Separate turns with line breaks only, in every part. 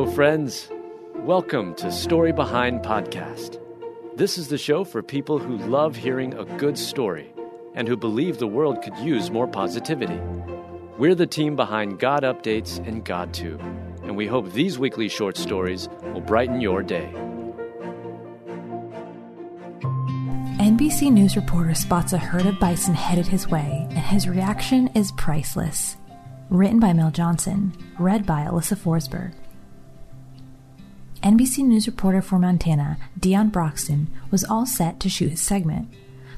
Hello, friends. Welcome to Story Behind Podcast. This is the show for people who love hearing a good story and who believe the world could use more positivity. We're the team behind God Updates and GodTube, and we hope these weekly short stories will brighten your day.
NBC News reporter spots a herd of bison headed his way, and his reaction is priceless. Written by Mel Johnson, read by Alyssa Forsberg. NBC News reporter for Montana, Deon Broxton, was all set to shoot his segment,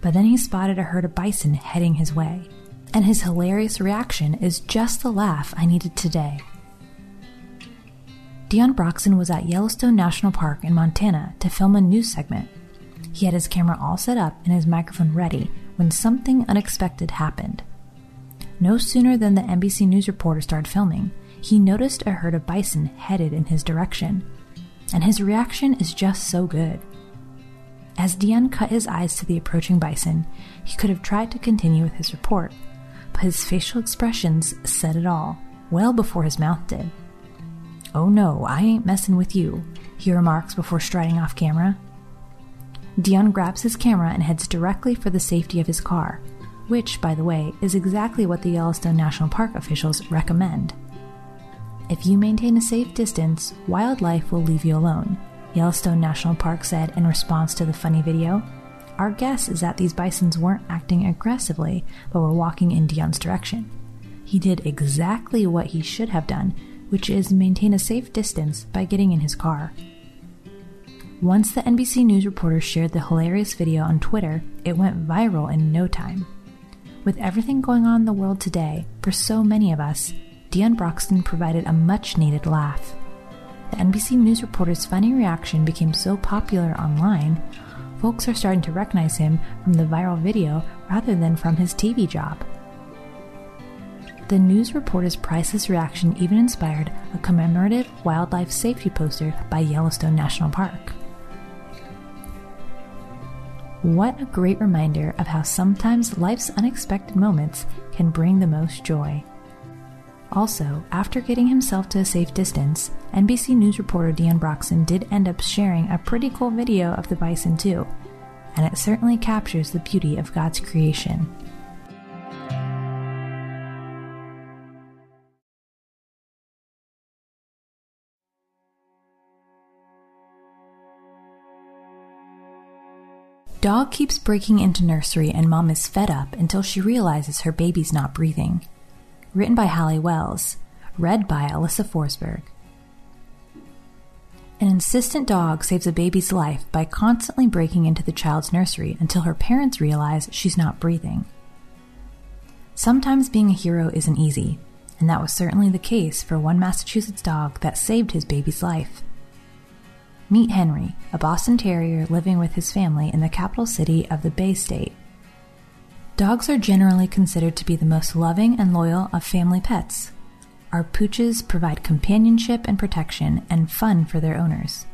but then he spotted a herd of bison heading his way. And his hilarious reaction is just the laugh I needed today. Deon Broxton was at Yellowstone National Park in Montana to film a news segment. He had his camera all set up and his microphone ready when something unexpected happened. No sooner than the NBC News reporter started filming, he noticed a herd of bison headed in his direction. And his reaction is just so good. As Deon cut his eyes to the approaching bison, he could have tried to continue with his report, but his facial expressions said it all, well before his mouth did. Oh no, I ain't messing with you, he remarks before striding off camera. Dion grabs his camera and heads directly for the safety of his car, which, by the way, is exactly what the Yellowstone National Park officials recommend. If you maintain a safe distance, wildlife will leave you alone, Yellowstone National Park said in response to the funny video. Our guess is that these bisons weren't acting aggressively, but were walking in Deon's direction. He did exactly what he should have done, which is maintain a safe distance by getting in his car. Once the NBC News reporter shared the hilarious video on Twitter, it went viral in no time. With everything going on in the world today, for so many of us, Deon Broxton provided a much needed laugh. The NBC News reporter's funny reaction became so popular online, folks are starting to recognize him from the viral video rather than from his TV job. The news reporter's priceless reaction even inspired a commemorative wildlife safety poster by Yellowstone National Park. What a great reminder of how sometimes life's unexpected moments can bring the most joy. Also, after getting himself to a safe distance, NBC News reporter Deon Broxton did end up sharing a pretty cool video of the bison too, and it certainly captures the beauty of God's creation. Dog keeps breaking into nursery and mom is fed up until she realizes her baby's not breathing. Written by Hallie Wells, read by Alyssa Forsberg. An insistent dog saves a baby's life by constantly breaking into the child's nursery until her parents realize she's not breathing. Sometimes being a hero isn't easy, and that was certainly the case for one Massachusetts dog that saved his baby's life. Meet Henry, a Boston Terrier living with his family in the capital city of the Bay State. Dogs are generally considered to be the most loving and loyal of family pets. Our pooches provide companionship and protection and fun for their owners.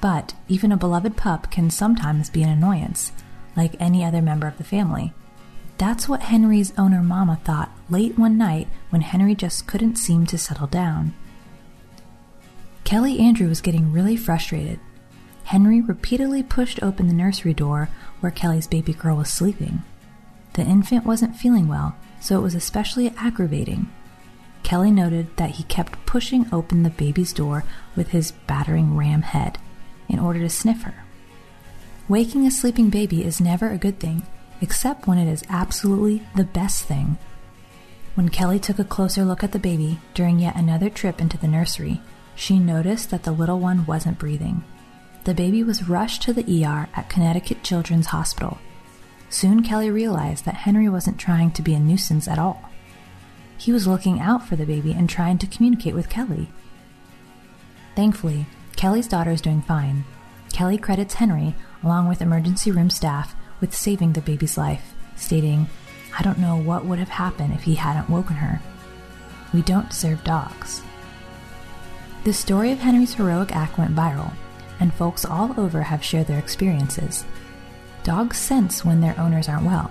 But even a beloved pup can sometimes be an annoyance, like any other member of the family. That's what Henry's owner Mama thought late one night when Henry just couldn't seem to settle down. Kelly Andrew was getting really frustrated. Henry repeatedly pushed open the nursery door where Kelly's baby girl was sleeping. The infant wasn't feeling well, so it was especially aggravating. Kelly noted that he kept pushing open the baby's door with his battering ram head in order to sniff her. Waking a sleeping baby is never a good thing, except when it is absolutely the best thing. When Kelly took a closer look at the baby during yet another trip into the nursery, she noticed that the little one wasn't breathing. The baby was rushed to the ER at Connecticut Children's Hospital. Soon Kelly realized that Henry wasn't trying to be a nuisance at all. He was looking out for the baby and trying to communicate with Kelly. Thankfully, Kelly's daughter is doing fine. Kelly credits Henry, along with emergency room staff, with saving the baby's life, stating, I don't know what would have happened if he hadn't woken her. We don't serve dogs. The story of Henry's heroic act went viral, and folks all over have shared their experiences. Dogs sense when their owners aren't well.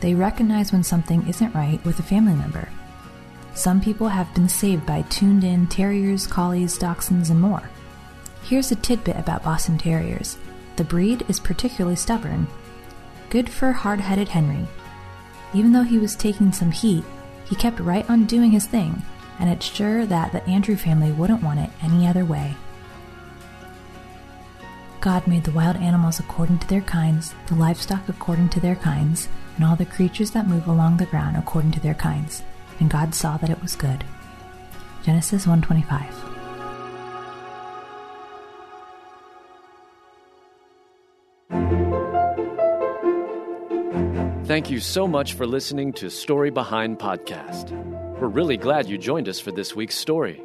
They recognize when something isn't right with a family member. Some people have been saved by tuned in terriers, collies, dachshunds, and more. Here's a tidbit about Boston Terriers the breed is particularly stubborn. Good for hard headed Henry. Even though he was taking some heat, he kept right on doing his thing, and it's sure that the Andrew family wouldn't want it any other way. God made the wild animals according to their kinds, the livestock according to their kinds, and all the creatures that move along the ground according to their kinds. And God saw that it was good. Genesis 125.
Thank you so much for listening to Story Behind Podcast. We're really glad you joined us for this week's story.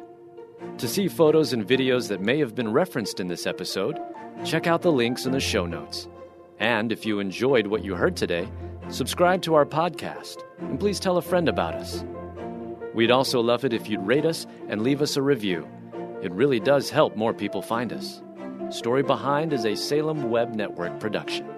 To see photos and videos that may have been referenced in this episode, check out the links in the show notes. And if you enjoyed what you heard today, subscribe to our podcast and please tell a friend about us. We'd also love it if you'd rate us and leave us a review. It really does help more people find us. Story Behind is a Salem Web Network production.